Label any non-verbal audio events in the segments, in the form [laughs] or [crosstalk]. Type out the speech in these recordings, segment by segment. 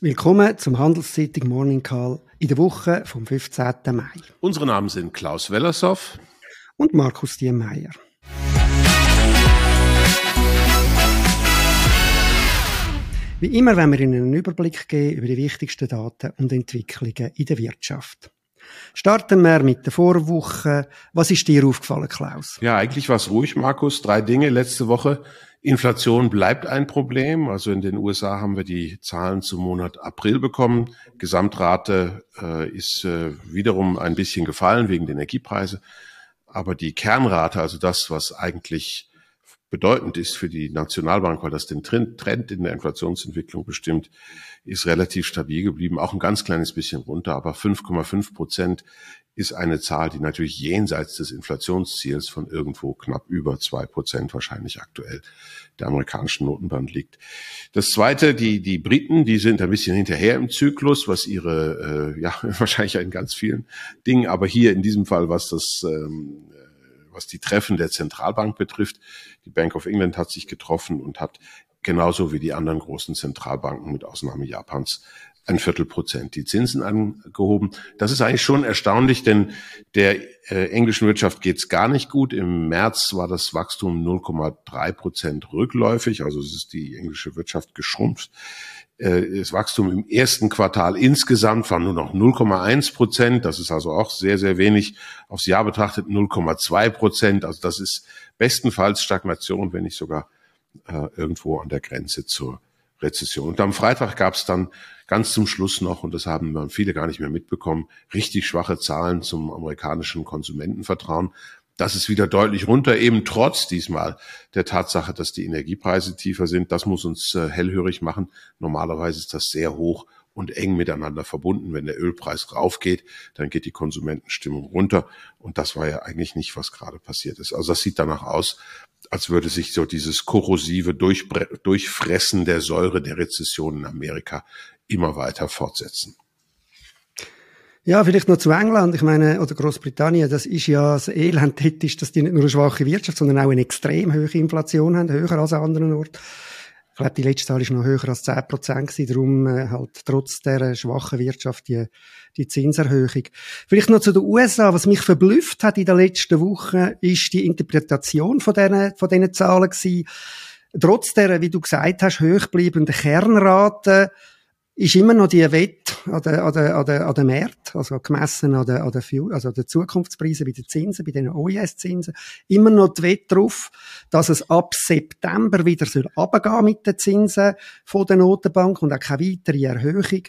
Willkommen zum Handelszeitung Morning Call in der Woche vom 15. Mai. Unsere Namen sind Klaus Wellershoff und Markus Diemeyer. Wie immer werden wir Ihnen einen Überblick geben über die wichtigsten Daten und Entwicklungen in der Wirtschaft. Starten wir mit der Vorwoche. Was ist dir aufgefallen, Klaus? Ja, eigentlich war es ruhig, Markus. Drei Dinge letzte Woche. Inflation bleibt ein Problem. Also in den USA haben wir die Zahlen zum Monat April bekommen. Gesamtrate äh, ist äh, wiederum ein bisschen gefallen wegen der Energiepreise. Aber die Kernrate, also das, was eigentlich bedeutend ist für die Nationalbank, weil das den Trend in der Inflationsentwicklung bestimmt, ist relativ stabil geblieben, auch ein ganz kleines bisschen runter, aber 5,5 Prozent ist eine Zahl, die natürlich jenseits des Inflationsziels von irgendwo knapp über zwei Prozent wahrscheinlich aktuell der amerikanischen Notenbank liegt. Das zweite, die, die Briten, die sind ein bisschen hinterher im Zyklus, was ihre, äh, ja, [laughs] wahrscheinlich in ganz vielen Dingen, aber hier in diesem Fall, was das, ähm, was die Treffen der Zentralbank betrifft. Die Bank of England hat sich getroffen und hat genauso wie die anderen großen Zentralbanken mit Ausnahme Japans ein Viertelprozent die Zinsen angehoben. Das ist eigentlich schon erstaunlich, denn der äh, englischen Wirtschaft geht's gar nicht gut. Im März war das Wachstum 0,3 Prozent rückläufig, also es ist die englische Wirtschaft geschrumpft. Äh, das Wachstum im ersten Quartal insgesamt war nur noch 0,1 Prozent. Das ist also auch sehr, sehr wenig. Aufs Jahr betrachtet 0,2 Prozent. Also das ist bestenfalls Stagnation, wenn nicht sogar äh, irgendwo an der Grenze zur Rezession. Und am Freitag gab es dann ganz zum Schluss noch, und das haben viele gar nicht mehr mitbekommen, richtig schwache Zahlen zum amerikanischen Konsumentenvertrauen. Das ist wieder deutlich runter, eben trotz diesmal der Tatsache, dass die Energiepreise tiefer sind. Das muss uns äh, hellhörig machen. Normalerweise ist das sehr hoch und eng miteinander verbunden. Wenn der Ölpreis raufgeht, dann geht die Konsumentenstimmung runter. Und das war ja eigentlich nicht, was gerade passiert ist. Also das sieht danach aus, als würde sich so dieses korrosive Durchfressen der Säure der Rezession in Amerika immer weiter fortsetzen. Ja, vielleicht noch zu England. Ich meine, oder Großbritannien, das ist ja das Elend dort dass die nicht nur eine schwache Wirtschaft, sondern auch eine extrem hohe Inflation haben, höher als an anderen Orten. Ich glaube, die letzte Zahl ist noch höher als 10 Prozent darum äh, halt trotz der schwachen Wirtschaft die, die Zinserhöhung. Vielleicht noch zu den USA. Was mich verblüfft hat in der letzten Woche, ist die Interpretation von diesen, von diesen Zahlen gewesen. Trotz der, wie du gesagt hast, hochbleibenden Kernraten, ist immer noch die Wette an der, an der, an der, an der Markt, also gemessen an der, an der, also an der Zukunftspreise bei den Zinsen, bei den OES-Zinsen, immer noch die Wette darauf, dass es ab September wieder soll runtergehen mit den Zinsen von der Notenbank und auch keine weitere Erhöhung.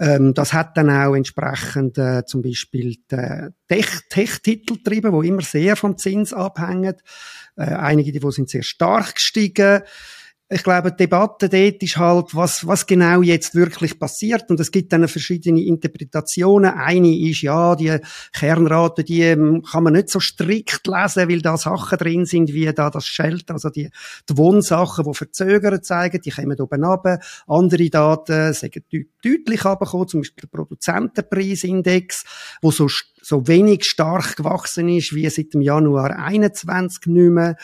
Ähm, das hat dann auch entsprechend äh, zum Beispiel Tech-Titel getrieben, die immer sehr vom Zins abhängen. Äh, einige die sind sehr stark gestiegen ich glaube, die Debatte dort ist halt, was, was genau jetzt wirklich passiert. Und es gibt dann verschiedene Interpretationen. Eine ist, ja, die Kernrate, die ähm, kann man nicht so strikt lesen, weil da Sachen drin sind, wie da das Shelter, also die, die Wohnsachen, die verzögert zeigen, die kommen oben runter. Andere Daten sagen deutlich runtergekommen, zum Beispiel der Produzentenpreisindex, wo so so wenig stark gewachsen ist wie seit dem Januar 21 nicht mehr.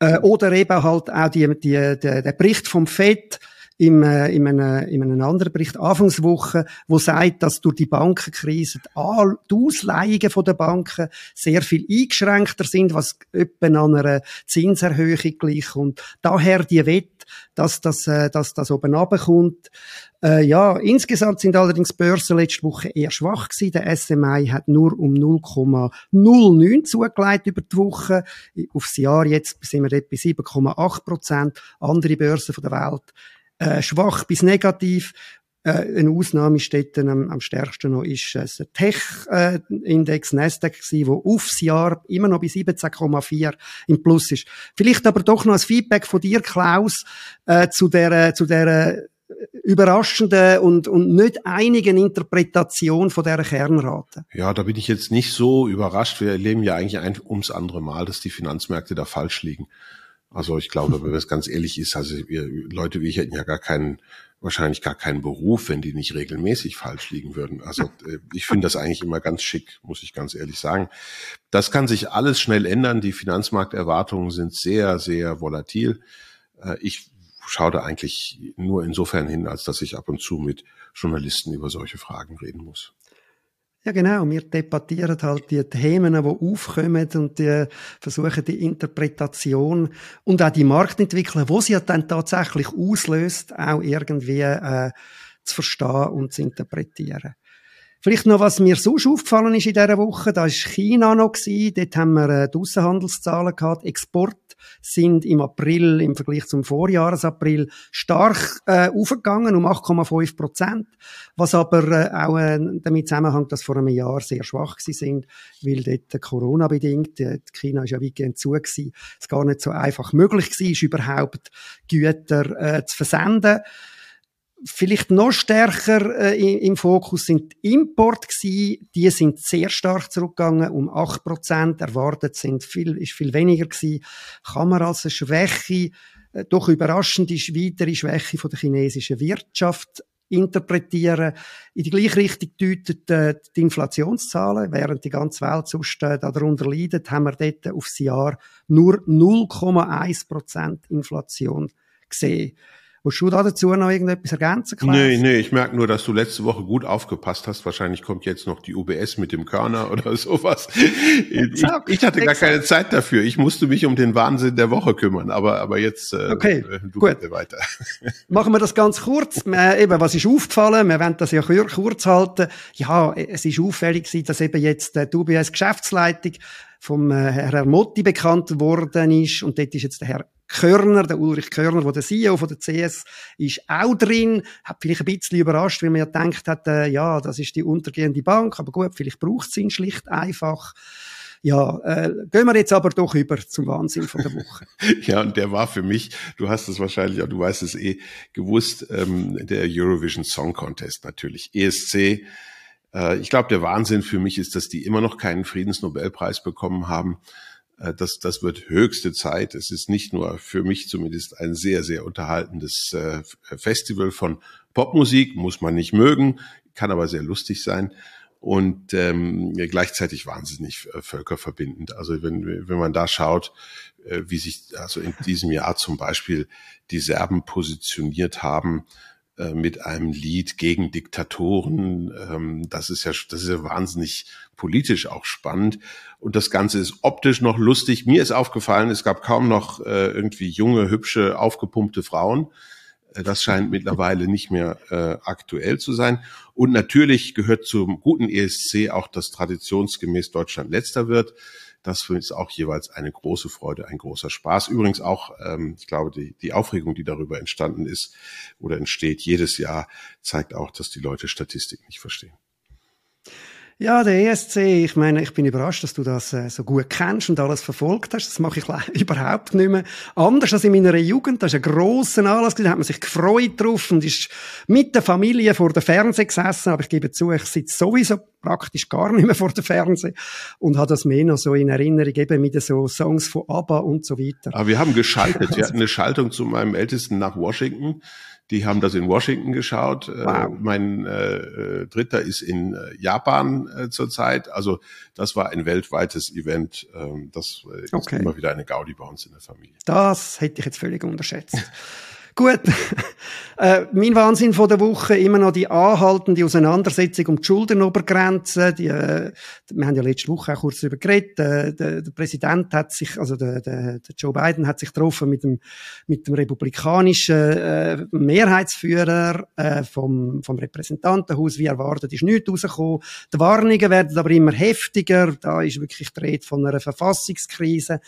Äh, oder eben halt auch die, die, der, der Bericht vom FED, im, äh, in, einem, in einem anderen Bericht Anfangswoche, wo sagt, dass durch die Bankenkrise die, die Ausleihungen der Banken sehr viel eingeschränkter sind, was etwa an einer Zinserhöhung gleichkommt. Daher die Wette, dass das, äh, dass das oben runterkommt. Äh, ja, insgesamt sind allerdings Börsen letzte Woche eher schwach gewesen. Der SMI hat nur um 0,09 zugelegt über die Woche. Aufs Jahr jetzt sind wir bei 7,8 Prozent. Andere Börsen von der Welt äh, schwach bis negativ. Äh, eine Ausnahme steht dann am, am stärksten noch ist äh, der Tech-Index Nasdaq gewesen, wo aufs Jahr immer noch bei 17,4 im Plus ist. Vielleicht aber doch noch ein Feedback von dir, Klaus, äh, zu der, zu der überraschenden und, und nicht einigen Interpretation von der Kernrate. Ja, da bin ich jetzt nicht so überrascht. Wir erleben ja eigentlich ein ums andere Mal, dass die Finanzmärkte da falsch liegen. Also ich glaube, wenn es ganz ehrlich ist, also wir, Leute wie ich hätten ja gar keinen, wahrscheinlich gar keinen Beruf, wenn die nicht regelmäßig falsch liegen würden. Also äh, ich finde das eigentlich immer ganz schick, muss ich ganz ehrlich sagen. Das kann sich alles schnell ändern. Die Finanzmarkterwartungen sind sehr, sehr volatil. Äh, ich schaue da eigentlich nur insofern hin, als dass ich ab und zu mit Journalisten über solche Fragen reden muss. Ja, genau. Wir debattieren halt die Themen, die aufkommen und die versuchen die Interpretation und auch die Marktentwicklung, wo sie dann tatsächlich auslöst, auch irgendwie äh, zu verstehen und zu interpretieren. Vielleicht noch, was mir sonst aufgefallen ist in dieser Woche, da war China noch. Dort haben wir äh, die Aussenhandelszahlen gehabt. Export sind im April, im Vergleich zum Vorjahresapril, stark äh, aufgegangen, um 8,5 Prozent. Was aber äh, auch äh, damit zusammenhängt, dass vor einem Jahr sehr schwach gewesen sind, weil dort Corona-bedingt, äh, China ist ja weitgehend zu gewesen, es gar nicht so einfach möglich war, überhaupt Güter äh, zu versenden. Vielleicht noch stärker äh, im Fokus sind die Import gewesen. Die sind sehr stark zurückgegangen, um 8 Prozent. Erwartet sind viel, ist viel weniger gewesen. Kann man als eine Schwäche, äh, doch überraschende weitere Schwäche von der chinesischen Wirtschaft interpretieren. In die gleiche Richtung deutet äh, die Inflationszahlen. Während die ganze Welt sonst äh, darunter leidet, haben wir dort aufs Jahr nur 0,1 Prozent Inflation gesehen. Willst du da dazu noch irgendetwas ergänzen? Klaus? Nee, nee, ich merke nur, dass du letzte Woche gut aufgepasst hast. Wahrscheinlich kommt jetzt noch die UBS mit dem Körner oder [laughs] sowas. Ich, ich hatte gar keine Zeit dafür. Ich musste mich um den Wahnsinn der Woche kümmern. Aber, aber jetzt äh, okay, du gut. weiter. [laughs] Machen wir das ganz kurz. Äh, eben, was ist aufgefallen? Wir wollen das ja kurz halten. Ja, es ist auffällig dass eben jetzt die UBS Geschäftsleitung vom äh, Herr Motti bekannt worden ist. Und dort ist jetzt der Herr Körner, der Ulrich Körner, der CEO von der CS ist, auch drin. Hat vielleicht ein bisschen überrascht, weil man ja gedacht hat, äh, ja, das ist die untergehende Bank, aber gut, vielleicht braucht es ihn schlicht einfach. Ja, äh, gehen wir jetzt aber doch über zum Wahnsinn von der Woche. [laughs] ja, und der war für mich, du hast es wahrscheinlich, du weißt es eh, gewusst, ähm, der Eurovision Song Contest natürlich. ESC, äh, ich glaube, der Wahnsinn für mich ist, dass die immer noch keinen Friedensnobelpreis bekommen haben. Äh, das, das wird höchste Zeit. Es ist nicht nur für mich zumindest ein sehr, sehr unterhaltendes äh, Festival von Popmusik, muss man nicht mögen, kann aber sehr lustig sein und ähm, gleichzeitig wahnsinnig äh, völkerverbindend. Also wenn, wenn man da schaut, äh, wie sich also in diesem Jahr zum Beispiel die Serben positioniert haben, äh, mit einem Lied gegen Diktatoren. Ähm, das ist ja, das ist ja wahnsinnig politisch auch spannend. Und das Ganze ist optisch noch lustig. Mir ist aufgefallen, es gab kaum noch äh, irgendwie junge, hübsche, aufgepumpte Frauen. Äh, das scheint mittlerweile nicht mehr äh, aktuell zu sein. Und natürlich gehört zum guten ESC auch, dass traditionsgemäß Deutschland letzter wird. Das ist auch jeweils eine große Freude, ein großer Spaß. Übrigens auch, ähm, ich glaube, die, die Aufregung, die darüber entstanden ist oder entsteht jedes Jahr, zeigt auch, dass die Leute Statistik nicht verstehen. Ja, der ESC, ich meine, ich bin überrascht, dass du das äh, so gut kennst und alles verfolgt hast. Das mache ich [laughs] überhaupt nicht mehr. Anders als in meiner Jugend, das ist ein grosser Anlass, da hat man sich gefreut drauf und ist mit der Familie vor der Fernseher gesessen, aber ich gebe zu, ich sitze sowieso praktisch gar nicht mehr vor der Fernseher und habe das mehr noch so in Erinnerung eben mit so Songs von ABBA und so weiter. Aber wir haben geschaltet. Wir [laughs] hatten eine Schaltung zu meinem Ältesten nach Washington die haben das in Washington geschaut. Äh, wow. Äh, mein äh, Dritter ist in äh, Japan äh, zurzeit. Also das war ein weltweites Event. Ähm, das äh, ist okay. immer wieder eine Gaudi bei uns in der Familie. Das hätte ich jetzt völlig unterschätzt. [laughs] Gut. [laughs] äh, mein Wahnsinn von der Woche immer noch die anhaltende Auseinandersetzung um die Schuldenobergrenze. Die, äh, wir haben ja letzte Woche auch kurz darüber geredet. Äh, der, der, Präsident hat sich, also der, der, der, Joe Biden hat sich getroffen mit dem, mit dem republikanischen äh, Mehrheitsführer äh, vom, vom Repräsentantenhaus. Wie erwartet ist nichts rausgekommen. Die Warnungen werden aber immer heftiger. Da ist wirklich die Rede von einer Verfassungskrise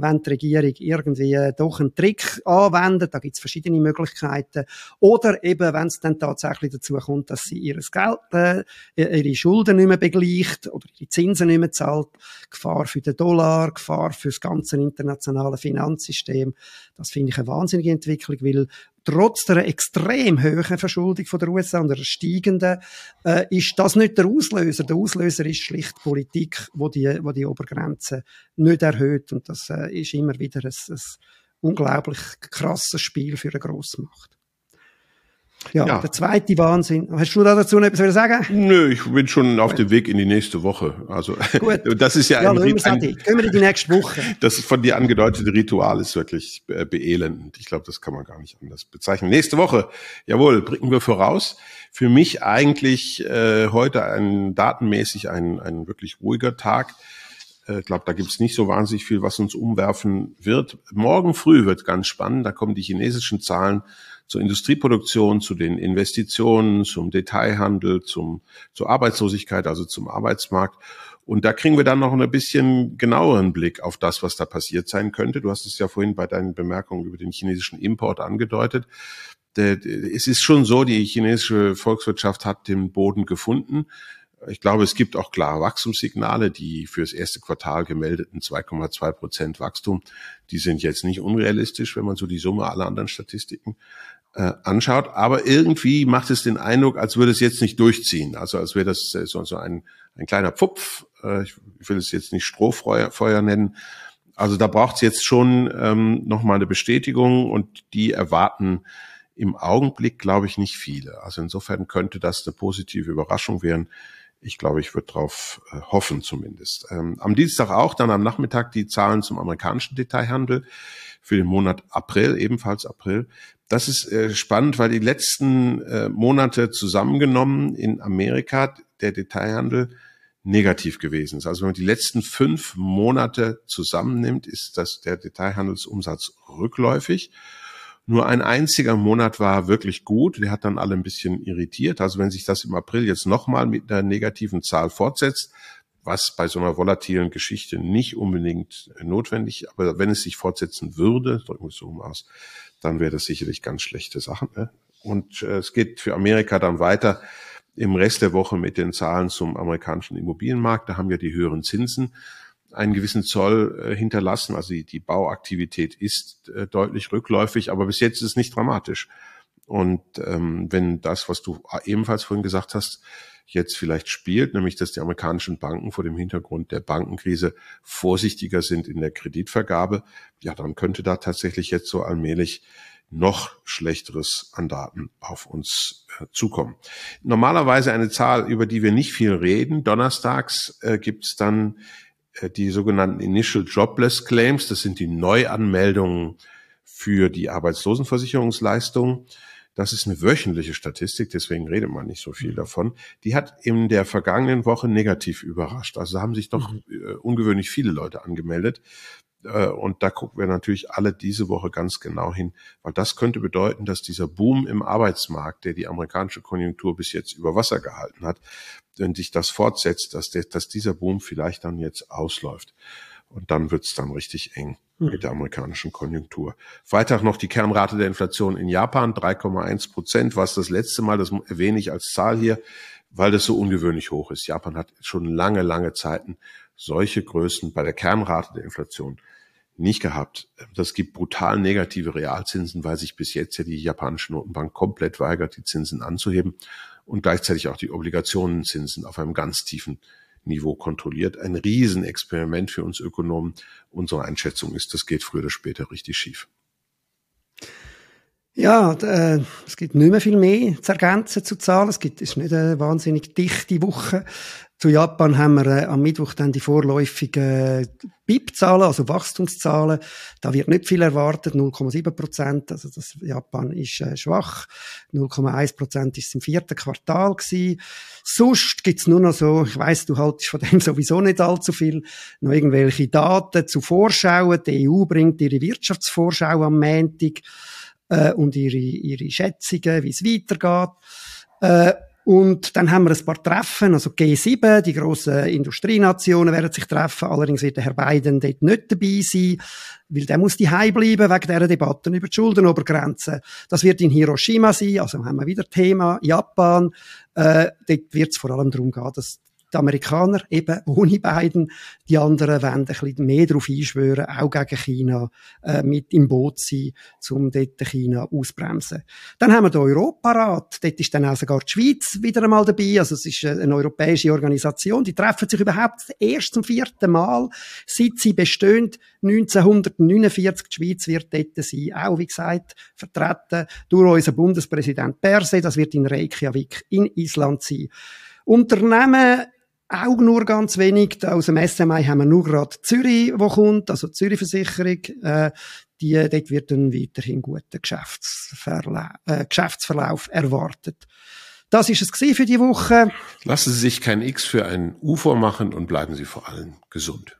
wenn die Regierung irgendwie doch einen Trick anwendet, da gibt es verschiedene Möglichkeiten, oder eben, wenn es dann tatsächlich dazu kommt, dass sie ihr Geld, äh, ihre Schulden nicht mehr begleicht oder ihre Zinsen nicht mehr zahlt, Gefahr für den Dollar, Gefahr für das ganze internationale Finanzsystem, das finde ich eine wahnsinnige Entwicklung, weil trotz der extrem hohen Verschuldung von der USA und der steigenden, äh, ist das nicht der Auslöser. Der Auslöser ist schlicht Politik, wo die, wo die Obergrenze nicht erhöht. Und das äh, ist immer wieder ein, ein unglaublich krasses Spiel für eine Grossmacht. Ja, ja, der zweite Wahnsinn. Hast du da dazu noch etwas sagen? Nö, ich bin schon auf dem Weg in die nächste Woche. Also Gut. [laughs] das ist ja, ja ein, ein, Gehen wir in die nächste Woche. Das von dir angedeutete Ritual ist wirklich äh, beelendend. Ich glaube, das kann man gar nicht anders bezeichnen. Nächste Woche, jawohl, bringen wir voraus. Für mich eigentlich äh, heute ein datenmäßig ein, ein wirklich ruhiger Tag. Ich äh, glaube, da gibt es nicht so wahnsinnig viel, was uns umwerfen wird. Morgen früh wird ganz spannend. Da kommen die chinesischen Zahlen zur Industrieproduktion, zu den Investitionen, zum Detailhandel, zum, zur Arbeitslosigkeit, also zum Arbeitsmarkt. Und da kriegen wir dann noch ein bisschen genaueren Blick auf das, was da passiert sein könnte. Du hast es ja vorhin bei deinen Bemerkungen über den chinesischen Import angedeutet. Es ist schon so, die chinesische Volkswirtschaft hat den Boden gefunden. Ich glaube, es gibt auch klare Wachstumssignale. Die fürs erste Quartal gemeldeten 2,2 Prozent Wachstum, die sind jetzt nicht unrealistisch, wenn man so die Summe aller anderen Statistiken äh, anschaut. Aber irgendwie macht es den Eindruck, als würde es jetzt nicht durchziehen. Also als wäre das äh, so, so ein, ein kleiner Pupf. Äh, ich will es jetzt nicht Strohfeuer Feuer nennen. Also da braucht es jetzt schon ähm, nochmal eine Bestätigung und die erwarten im Augenblick, glaube ich, nicht viele. Also insofern könnte das eine positive Überraschung werden. Ich glaube, ich würde darauf äh, hoffen zumindest. Ähm, am Dienstag auch, dann am Nachmittag die Zahlen zum amerikanischen Detailhandel für den Monat April, ebenfalls April. Das ist äh, spannend, weil die letzten äh, Monate zusammengenommen in Amerika der Detailhandel negativ gewesen ist. Also wenn man die letzten fünf Monate zusammennimmt, ist das der Detailhandelsumsatz rückläufig. Nur ein einziger Monat war wirklich gut. Der hat dann alle ein bisschen irritiert. Also wenn sich das im April jetzt nochmal mit einer negativen Zahl fortsetzt, was bei so einer volatilen Geschichte nicht unbedingt notwendig, aber wenn es sich fortsetzen würde, drücken wir es so aus, dann wäre das sicherlich ganz schlechte Sache. Ne? Und äh, es geht für Amerika dann weiter im Rest der Woche mit den Zahlen zum amerikanischen Immobilienmarkt. Da haben ja die höheren Zinsen einen gewissen Zoll äh, hinterlassen. Also die, die Bauaktivität ist äh, deutlich rückläufig, aber bis jetzt ist es nicht dramatisch. Und ähm, wenn das, was du ebenfalls vorhin gesagt hast, jetzt vielleicht spielt, nämlich dass die amerikanischen Banken vor dem Hintergrund der Bankenkrise vorsichtiger sind in der Kreditvergabe, ja, dann könnte da tatsächlich jetzt so allmählich noch schlechteres an Daten auf uns äh, zukommen. Normalerweise eine Zahl, über die wir nicht viel reden. Donnerstags äh, gibt es dann die sogenannten Initial Jobless Claims, das sind die Neuanmeldungen für die Arbeitslosenversicherungsleistung. Das ist eine wöchentliche Statistik, deswegen redet man nicht so viel mhm. davon. Die hat in der vergangenen Woche negativ überrascht. Also haben sich doch mhm. äh, ungewöhnlich viele Leute angemeldet. Äh, und da gucken wir natürlich alle diese Woche ganz genau hin, weil das könnte bedeuten, dass dieser Boom im Arbeitsmarkt, der die amerikanische Konjunktur bis jetzt über Wasser gehalten hat, wenn sich das fortsetzt, dass, der, dass dieser Boom vielleicht dann jetzt ausläuft. Und dann wird's dann richtig eng hm. mit der amerikanischen Konjunktur. Freitag noch die Kernrate der Inflation in Japan, 3,1 Prozent, was das letzte Mal, das erwähne ich als Zahl hier, weil das so ungewöhnlich hoch ist. Japan hat schon lange, lange Zeiten solche Größen bei der Kernrate der Inflation nicht gehabt. Das gibt brutal negative Realzinsen, weil sich bis jetzt ja die japanische Notenbank komplett weigert, die Zinsen anzuheben und gleichzeitig auch die Obligationenzinsen auf einem ganz tiefen Niveau kontrolliert. Ein Riesenexperiment für uns Ökonomen. Unsere Einschätzung ist, das geht früher oder später richtig schief. Ja, äh, es gibt nicht mehr viel mehr zu ergänzen zu Zahlen. Es gibt, ist nicht eine wahnsinnig dichte Woche. Zu Japan haben wir äh, am Mittwoch dann die vorläufigen äh, BIP-Zahlen, also Wachstumszahlen. Da wird nicht viel erwartet, 0,7 Prozent. Also das Japan ist äh, schwach. 0,1 Prozent ist im vierten Quartal gewesen. Sonst gibt's nur noch so, ich weiss, du haltest von dem [laughs] sowieso nicht allzu viel, noch irgendwelche Daten zu Vorschauen. Die EU bringt ihre Wirtschaftsvorschau am Montag äh, und ihre, ihre Schätzungen, wie es weitergeht. Äh, und dann haben wir ein paar Treffen, also G7, die grossen Industrienationen werden sich treffen. Allerdings wird der Herr Biden dort nicht dabei sein, weil der muss daheim bleiben wegen dieser Debatten über die Schuldenobergrenze. Das wird in Hiroshima sein, also haben wir wieder Thema Japan. Äh, dort wird es vor allem darum gehen, dass Die Amerikaner eben [laughs] ohne Biden, die anderen wollen ein bisschen mehr darauf einschwören, auch gegen China äh, mit im Boot sein, um dort China ausbremsen. Dann haben wir den Europarat, dort ist dann auch sogar die Schweiz wieder einmal dabei, also es ist eine europäische Organisation, die treffen sich überhaupt erst zum vierten Mal, seit sie bestehen, 1949, die Schweiz wird dort sein, auch wie gesagt, vertreten durch unseren Bundespräsident Perse, das wird in Reykjavik in Island sein. Unternehmen auch nur ganz wenig. Aus dem SMI haben wir nur gerade Zürich, wo kommt, also Zürich Versicherung. Äh, die, dort wird dann weiterhin guter Geschäftsverla äh, Geschäftsverlauf erwartet. Das ist es für die Woche. Lassen Sie sich kein X für ein U vormachen und bleiben Sie vor allem gesund.